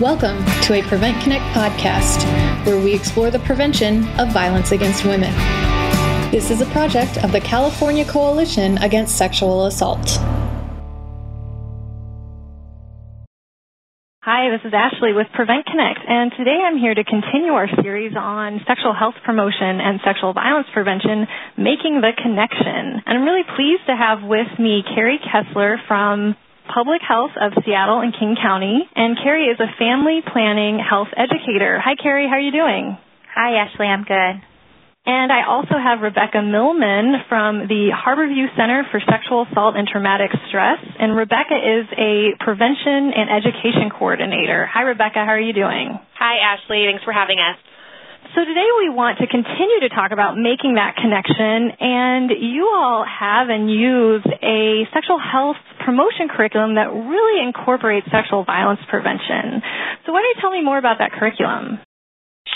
Welcome to a Prevent Connect podcast, where we explore the prevention of violence against women. This is a project of the California Coalition Against Sexual Assault. Hi, this is Ashley with Prevent Connect, and today I'm here to continue our series on sexual health promotion and sexual violence prevention, Making the Connection. And I'm really pleased to have with me Carrie Kessler from Public Health of Seattle and King County. And Carrie is a family planning health educator. Hi, Carrie. How are you doing? Hi, Ashley. I'm good. And I also have Rebecca Millman from the Harborview Center for Sexual Assault and Traumatic Stress. And Rebecca is a prevention and education coordinator. Hi, Rebecca. How are you doing? Hi, Ashley. Thanks for having us. So today we want to continue to talk about making that connection and you all have and use a sexual health promotion curriculum that really incorporates sexual violence prevention. So why don't you tell me more about that curriculum?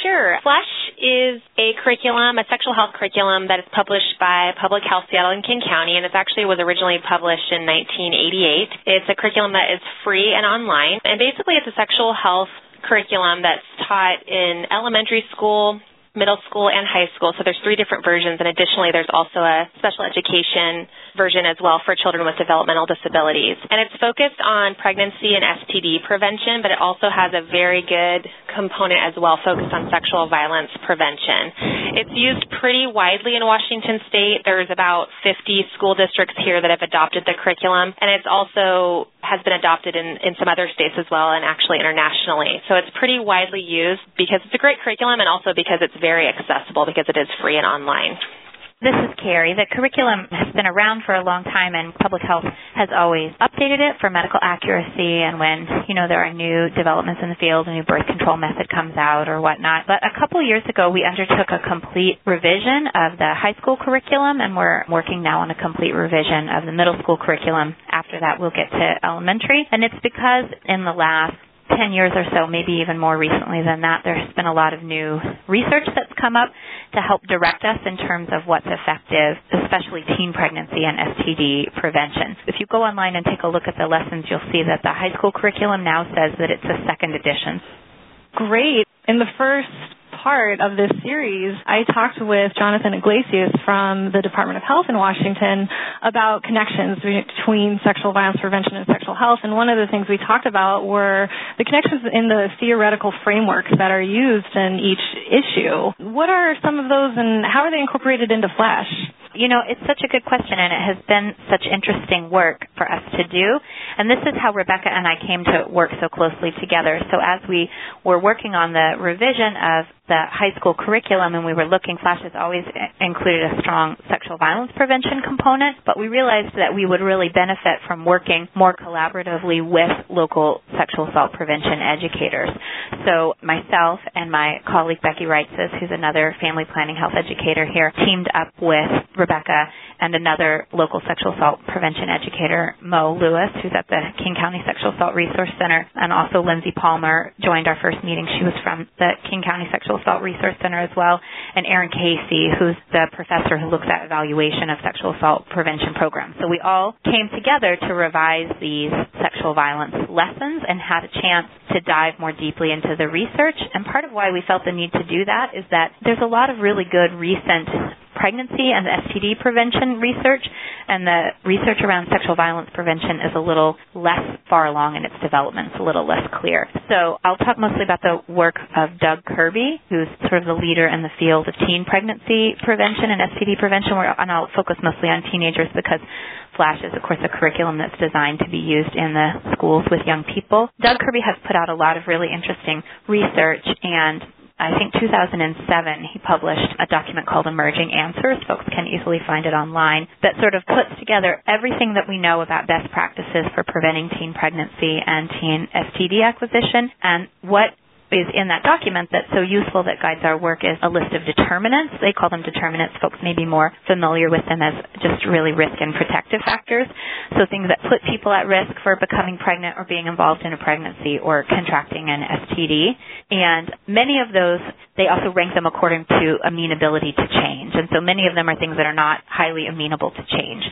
Sure. FLASH is a curriculum, a sexual health curriculum that is published by Public Health Seattle and King County, and it actually was originally published in 1988. It's a curriculum that is free and online, and basically it's a sexual health curriculum that's taught in elementary school, middle school, and high school. So there's three different versions, and additionally, there's also a special education version as well for children with developmental disabilities. And it's focused on pregnancy and STD prevention, but it also has a very good component as well focused on sexual violence prevention. It's used pretty widely in Washington state. There's about 50 school districts here that have adopted the curriculum, and it's also has been adopted in, in some other states as well and actually internationally. So it's pretty widely used because it's a great curriculum and also because it's very accessible because it is free and online. This is Carrie. The curriculum has been around for a long time and public health has always updated it for medical accuracy and when, you know, there are new developments in the field, a new birth control method comes out or whatnot. But a couple years ago we undertook a complete revision of the high school curriculum and we're working now on a complete revision of the middle school curriculum. After that we'll get to elementary. And it's because in the last 10 years or so, maybe even more recently than that, there's been a lot of new research that's come up to help direct us in terms of what's effective, especially teen pregnancy and STD prevention. If you go online and take a look at the lessons, you'll see that the high school curriculum now says that it's a second edition. Great. In the first part of this series, I talked with Jonathan Iglesias from the Department of Health in Washington about connections between sexual violence prevention and sexual health. And one of the things we talked about were the connections in the theoretical frameworks that are used in each issue. What are some of those and how are they incorporated into Flash? You know, it's such a good question and it has been such interesting work for us to do. And this is how Rebecca and I came to work so closely together. So as we were working on the revision of the high school curriculum and we were looking, FLASH has always included a strong sexual violence prevention component, but we realized that we would really benefit from working more collaboratively with local sexual assault prevention educators. So myself and my colleague Becky Reitzes, who's another family planning health educator here, teamed up with Rebecca and another local sexual assault prevention educator, Mo Lewis, who's at the King County Sexual Assault Resource Center, and also Lindsay Palmer joined our first meeting. She was from the King County Sexual Sexual Assault Resource Center as well, and Erin Casey, who's the professor who looks at evaluation of sexual assault prevention programs. So we all came together to revise these sexual violence lessons and had a chance to dive more deeply into the research. And part of why we felt the need to do that is that there's a lot of really good recent pregnancy and STD prevention research, and the research around sexual violence prevention is a little less far along in its development. It's a little less clear. So I'll talk mostly about the work of Doug Kirby, who's sort of the leader in the field of teen pregnancy prevention and STD prevention, and I'll focus mostly on teenagers because FLASH is, of course, a curriculum that's designed to be used in the schools with young people. Doug Kirby has put out a lot of really interesting research and I think 2007, he published a document called Emerging Answers. Folks can easily find it online that sort of puts together everything that we know about best practices for preventing teen pregnancy and teen STD acquisition and what is in that document that's so useful that guides our work is a list of determinants. They call them determinants. Folks may be more familiar with them as just really risk and protective factors. So things that put people at risk for becoming pregnant or being involved in a pregnancy or contracting an STD. And many of those, they also rank them according to amenability to change. And so many of them are things that are not highly amenable to change.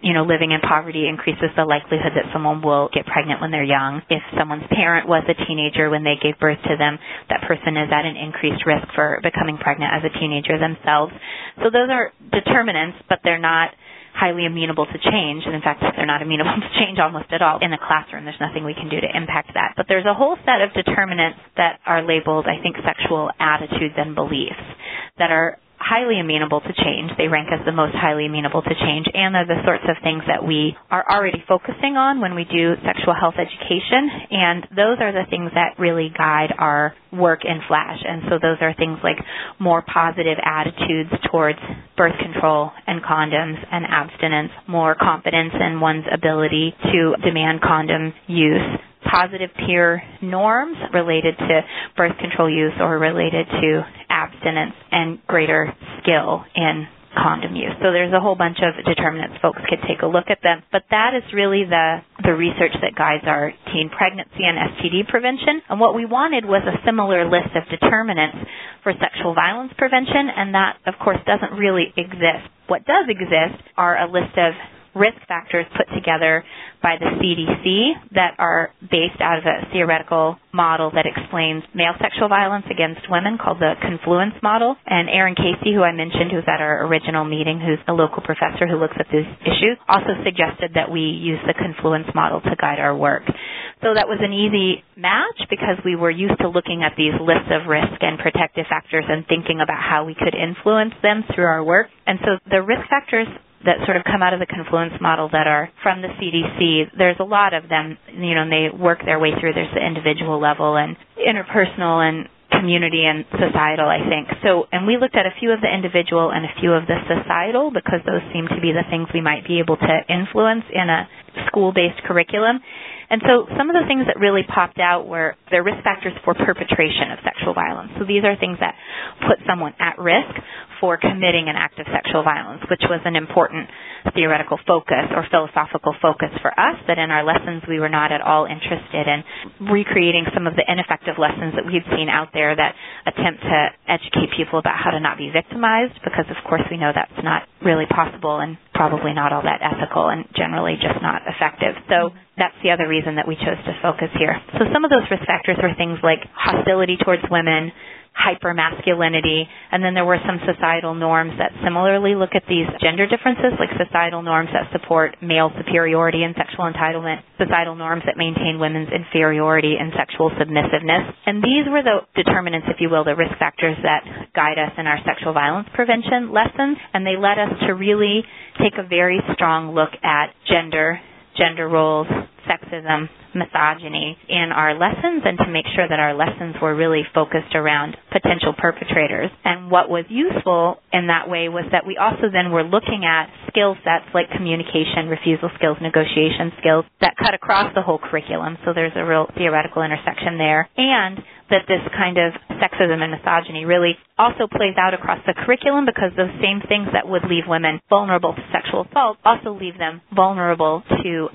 You know, living in poverty increases the likelihood that someone will get pregnant when they're young. If someone's parent was a teenager when they gave birth to them, that person is at an increased risk for becoming pregnant as a teenager themselves. So those are determinants, but they're not highly amenable to change. And in fact, they're not amenable to change almost at all in the classroom. There's nothing we can do to impact that. But there's a whole set of determinants that are labeled, I think, sexual attitudes and beliefs that are highly amenable to change. They rank as the most highly amenable to change, and they're the sorts of things that we are already focusing on when we do sexual health education. And those are the things that really guide our work in FLASH. And so those are things like more positive attitudes towards birth control and condoms and abstinence, more confidence in one's ability to demand condom use, positive peer norms related to birth control use or related to abstinence and greater skill in condom use. So there's a whole bunch of determinants. Folks could take a look at them. But that is really the, the research that guides our teen pregnancy and STD prevention. And what we wanted was a similar list of determinants for sexual violence prevention, and that, of course, doesn't really exist. What does exist are a list of risk factors put together by the CDC that are based out of a theoretical model that explains male sexual violence against women called the confluence model. And Erin Casey, who I mentioned, who's at our original meeting, who's a local professor who looks at these issues, also suggested that we use the confluence model to guide our work. So that was an easy match because we were used to looking at these lists of risk and protective factors and thinking about how we could influence them through our work. And so the risk factors that sort of come out of the confluence model that are from the CDC. There's a lot of them, you know, and they work their way through. There's the individual level and interpersonal and community and societal, I think. So, and we looked at a few of the individual and a few of the societal because those seem to be the things we might be able to influence in a school-based curriculum. And so some of the things that really popped out were the risk factors for perpetration of sexual violence. So these are things that put someone at risk for committing an act of sexual violence, which was an important theoretical focus or philosophical focus for us but in our lessons we were not at all interested in recreating some of the ineffective lessons that we've seen out there that attempt to educate people about how to not be victimized because of course we know that's not really possible and probably not all that ethical and generally just not effective. So mm-hmm. that's the other reason that we chose to focus here. So some of those risk factors were things like hostility towards women, hypermasculinity, and then there were some societal norms that similarly look at these gender differences, like societal norms that support male superiority and sexual entitlement, societal norms that maintain women's inferiority and sexual submissiveness. And these were the determinants, if you will, the risk factors that guide us in our sexual violence prevention lessons, and they led us to really take a very strong look at gender gender roles, sexism, misogyny in our lessons and to make sure that our lessons were really focused around potential perpetrators. And what was useful in that way was that we also then were looking at skill sets like communication, refusal skills, negotiation skills that cut across the whole curriculum. So there's a real theoretical intersection there. And that this kind of sexism and misogyny really also plays out across the curriculum because those same things that would leave women vulnerable to sexual assault also leave them vulnerable to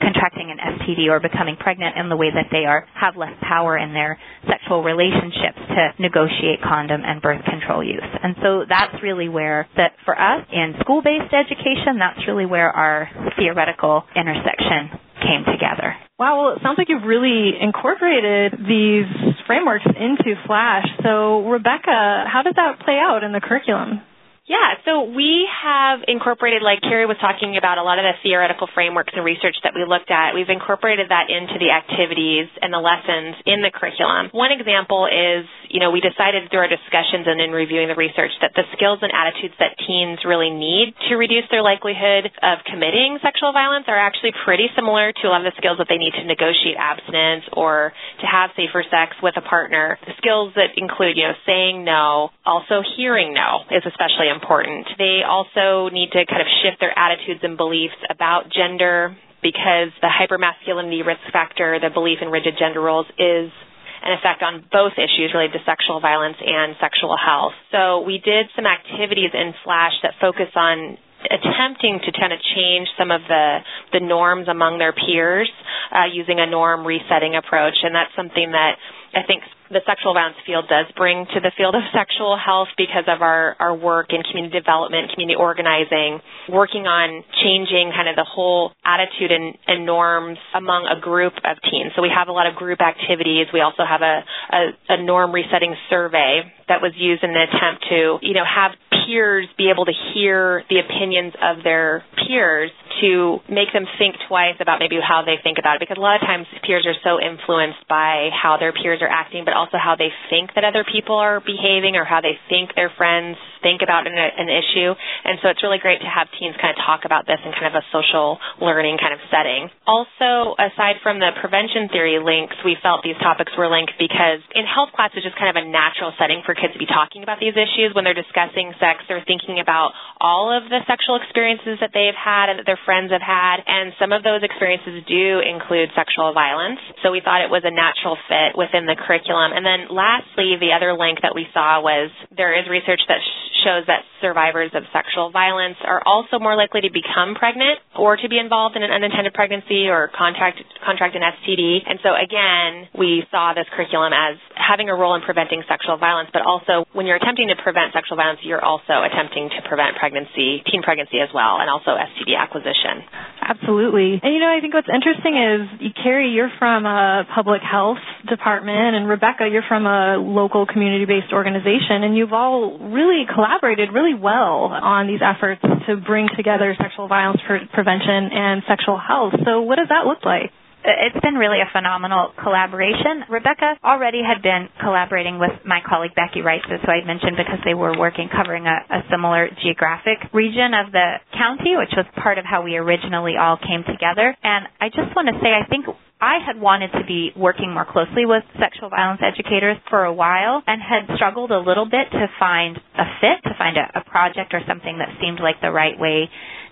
contracting an STD or becoming pregnant in the way that they are have less power in their sexual relationships to negotiate condom and birth control use. And so that's really where that for us in school-based education, that's really where our theoretical intersection came together. Wow, well, it sounds like you've really incorporated these frameworks into Flash. So, Rebecca, how does that play out in the curriculum? Yeah, so we have incorporated, like Carrie was talking about, a lot of the theoretical frameworks and research that we looked at. We've incorporated that into the activities and the lessons in the curriculum. One example is, you know, we decided through our discussions and in reviewing the research that the skills and attitudes that teens really need to reduce their likelihood of committing sexual violence are actually pretty similar to a lot of the skills that they need to negotiate abstinence or to have safer sex with a partner. The skills that include, you know, saying no, also hearing no is especially important important. They also need to kind of shift their attitudes and beliefs about gender because the hypermasculinity risk factor, the belief in rigid gender roles, is an effect on both issues related to sexual violence and sexual health. So we did some activities in Flash that focus on attempting to kind of change some of the the norms among their peers uh, using a norm resetting approach, and that's something that I think the sexual violence field does bring to the field of sexual health because of our, our work in community development, community organizing, working on changing kind of the whole attitude and, and norms among a group of teens. So we have a lot of group activities. We also have a, a, a norm resetting survey that was used in an attempt to, you know, have peers be able to hear the opinions of their peers to make them think twice about maybe how they think about it. Because a lot of times peers are so influenced by how their peers are acting but also how they think that other people are behaving or how they think their friends think about an, an issue and so it's really great to have teens kind of talk about this in kind of a social learning kind of setting also aside from the prevention theory links we felt these topics were linked because in health class it's just kind of a natural setting for kids to be talking about these issues when they're discussing sex they're thinking about all of the sexual experiences that they've had and that their friends have had, and some of those experiences do include sexual violence. So we thought it was a natural fit within the curriculum. And then lastly, the other link that we saw was there is research that shows that survivors of sexual violence are also more likely to become pregnant or to be involved in an unintended pregnancy or contract contract an STD. And so again, we saw this curriculum as having a role in preventing sexual violence, but also when you're attempting to prevent sexual violence, you're also attempting to prevent pregnancy, teen pregnancy as well, and also STD acquisition. Absolutely. And you know, I think what's interesting is, Carrie, you're from a public health department, and Rebecca, you're from a local community based organization, and you've all really collaborated really well on these efforts to bring together sexual violence pre- prevention and sexual health. So, what does that look like? it's been really a phenomenal collaboration. Rebecca already had been collaborating with my colleague Becky Wright, who I mentioned because they were working covering a, a similar geographic region of the county, which was part of how we originally all came together. And I just want to say, I think I had wanted to be working more closely with sexual violence educators for a while and had struggled a little bit to find a fit, to find a, a project or something that seemed like the right way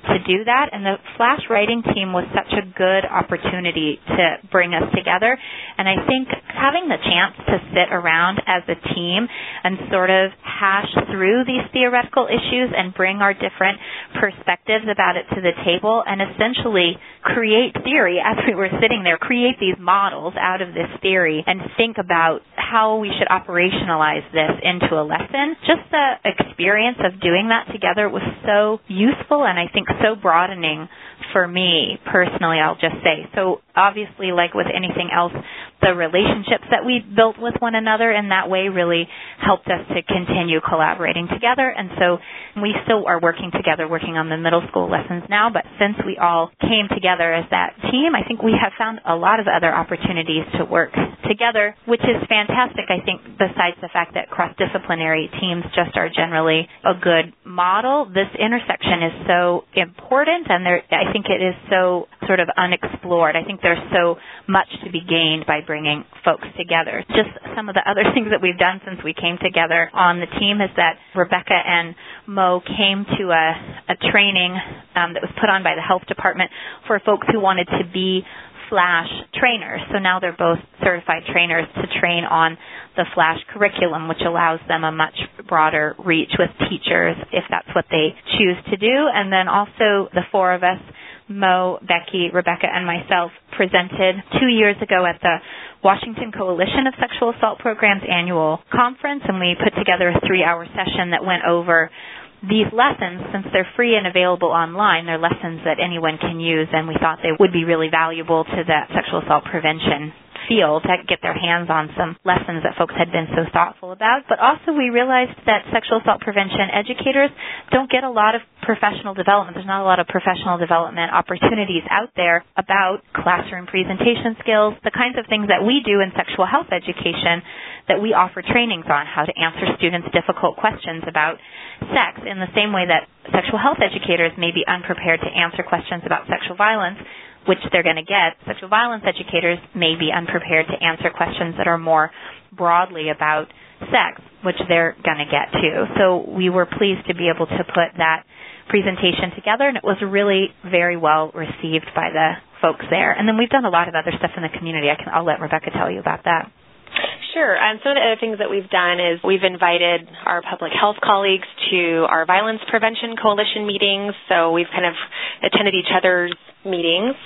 to do that. And the flash writing team was such a good opportunity to bring us together. And I think having the chance to sit around as a team and sort of hash through these theoretical issues and bring our different perspectives about it to the table and essentially create theory as we were sitting there, create these models out of this theory and think about how we should operationalize this into a lesson. Just the experience of doing that together was so useful and I think so broadening for me personally, I'll just say. So obviously, like with anything else, the relationships that we built with one another in that way really helped us to continue collaborating together. And so we still are working together, working on the middle school lessons now. But since we all came together as that team, I think we have found a lot of other opportunities to work together, which is fantastic. I think besides the fact that cross-disciplinary teams just are generally a good model, this intersection is so important, and there, I think it is so sort of unexplored. I think there's so much to be gained by bringing folks together. Just some of the other things that we've done since we came together on the team is that Rebecca and Mo came to a, a training um, that was put on by the health department for folks who wanted to be Flash trainers. So now they're both certified trainers to train on the Flash curriculum, which allows them a much broader reach with teachers if that's what they choose to do. And then also the four of us Mo, Becky, Rebecca, and myself presented two years ago at the Washington Coalition of Sexual Assault Programs annual conference, and we put together a three hour session that went over these lessons, since they're free and available online, they're lessons that anyone can use, and we thought they would be really valuable to the sexual assault prevention field to get their hands on some lessons that folks had been so thoughtful about. But also we realized that sexual assault prevention educators don't get a lot of professional development. There's not a lot of professional development opportunities out there about classroom presentation skills, the kinds of things that we do in sexual health education that we offer trainings on, how to answer students' difficult questions about sex in the same way that sexual health educators may be unprepared to answer questions about sexual violence which they're going to get, sexual violence educators may be unprepared to answer questions that are more broadly about sex, which they're going to get too. So we were pleased to be able to put that presentation together, and it was really very well received by the folks there. And then we've done a lot of other stuff in the community. I can, I'll let Rebecca tell you about that. Sure. Um, some of the other things that we've done is we've invited our public health colleagues to our violence prevention coalition meetings. So we've kind of attended each other's meetings.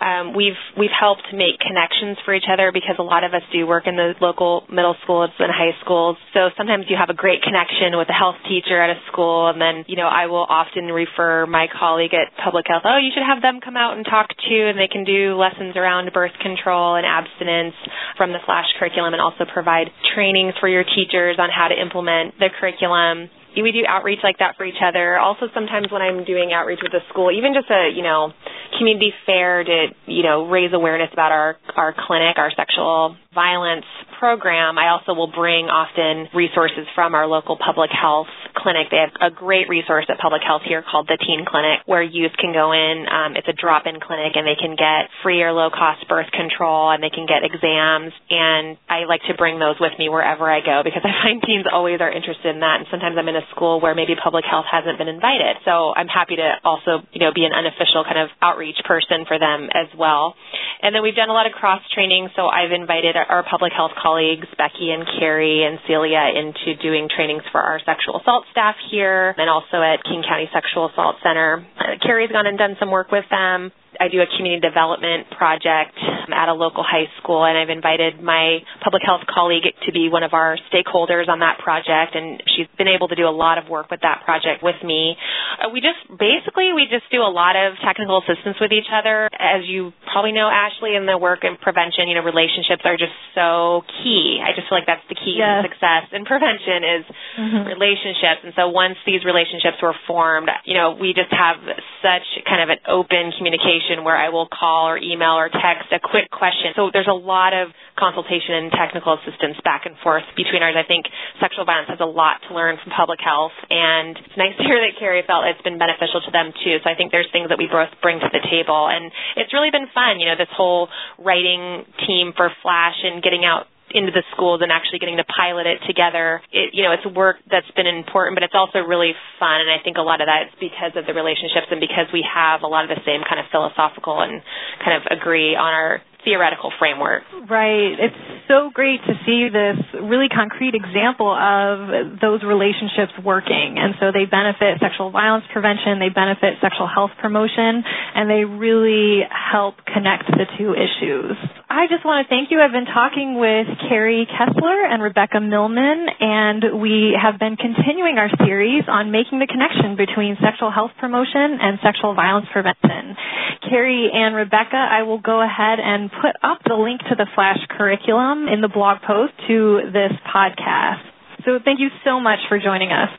Um, we've we've helped make connections for each other because a lot of us do work in the local middle schools and high schools. So sometimes you have a great connection with a health teacher at a school, and then you know I will often refer my colleague at public health. Oh, you should have them come out and talk to, and they can do lessons around birth control and abstinence from the Flash curriculum, and also provide trainings for your teachers on how to implement the curriculum we do outreach like that for each other. Also, sometimes when I'm doing outreach with the school, even just a you know community fair to you know raise awareness about our our clinic, our sexual violence program, I also will bring often resources from our local public health clinic. They have a great resource at public health here called the Teen Clinic, where youth can go in. Um, it's a drop-in clinic, and they can get free or low-cost birth control, and they can get exams. And I like to bring those with me wherever I go because I find teens always are interested in that. And sometimes I'm in a school where maybe public health hasn't been invited, so I'm happy to also you know be an unofficial kind of outreach person for them as well. And then we've done a lot of cross training, so I've invited our public health colleagues, Becky and Carrie and Celia, into doing trainings for our sexual assault staff here and also at King County Sexual Assault Center. Uh, Carrie's gone and done some work with them. I do a community development project at a local high school, and I've invited my public health colleague to be one of our stakeholders on that project, and she's been able to do a lot of work with that project with me. Uh, we just basically we just do a lot of technical assistance with each other. As you probably know, Ashley, in the work in prevention, you know, relationships are just so key. I just feel like that's the key yes. to success in prevention is mm-hmm. relationships, and so once these relationships were formed, you know, we just have such kind of an open communication consultation where I will call or email or text a quick question. So there's a lot of consultation and technical assistance back and forth between ours. I think sexual violence has a lot to learn from public health, and it's nice to hear that Carrie felt it's been beneficial to them too. So I think there's things that we both bring to the table, and it's really been fun. You know, this whole writing team for Flash and getting out into the schools and actually getting to pilot it together. It, you know, it's work that's been important, but it's also really fun. And I think a lot of that is because of the relationships and because we have a lot of the same kind of philosophical and kind of agree on our theoretical framework. Right. It's so great to see this really concrete example of those relationships working. And so they benefit sexual violence prevention, they benefit sexual health promotion, and they really help connect the two issues. I just want to thank you. I've been talking with Carrie Kessler and Rebecca Millman, and we have been continuing our series on making the connection between sexual health promotion and sexual violence prevention. Carrie and Rebecca, I will go ahead and put up the link to the Flash curriculum in the blog post to this podcast. So thank you so much for joining us.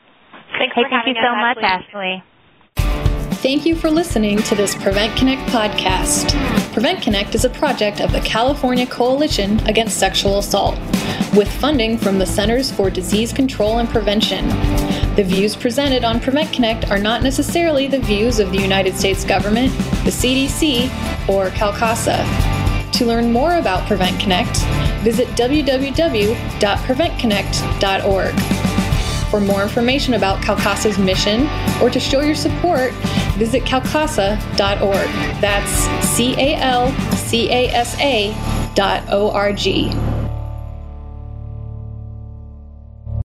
Thanks hey, thank you so us, much, Ashley. Thank you for listening to this Prevent Connect podcast. Prevent Connect is a project of the California Coalition Against Sexual Assault, with funding from the Centers for Disease Control and Prevention. The views presented on Prevent Connect are not necessarily the views of the United States government, the CDC, or CalCASA. To learn more about Prevent Connect, visit www.preventconnect.org. For more information about CalCASA's mission or to show your support, visit calcasa.org. That's C A L C A S A dot O R G.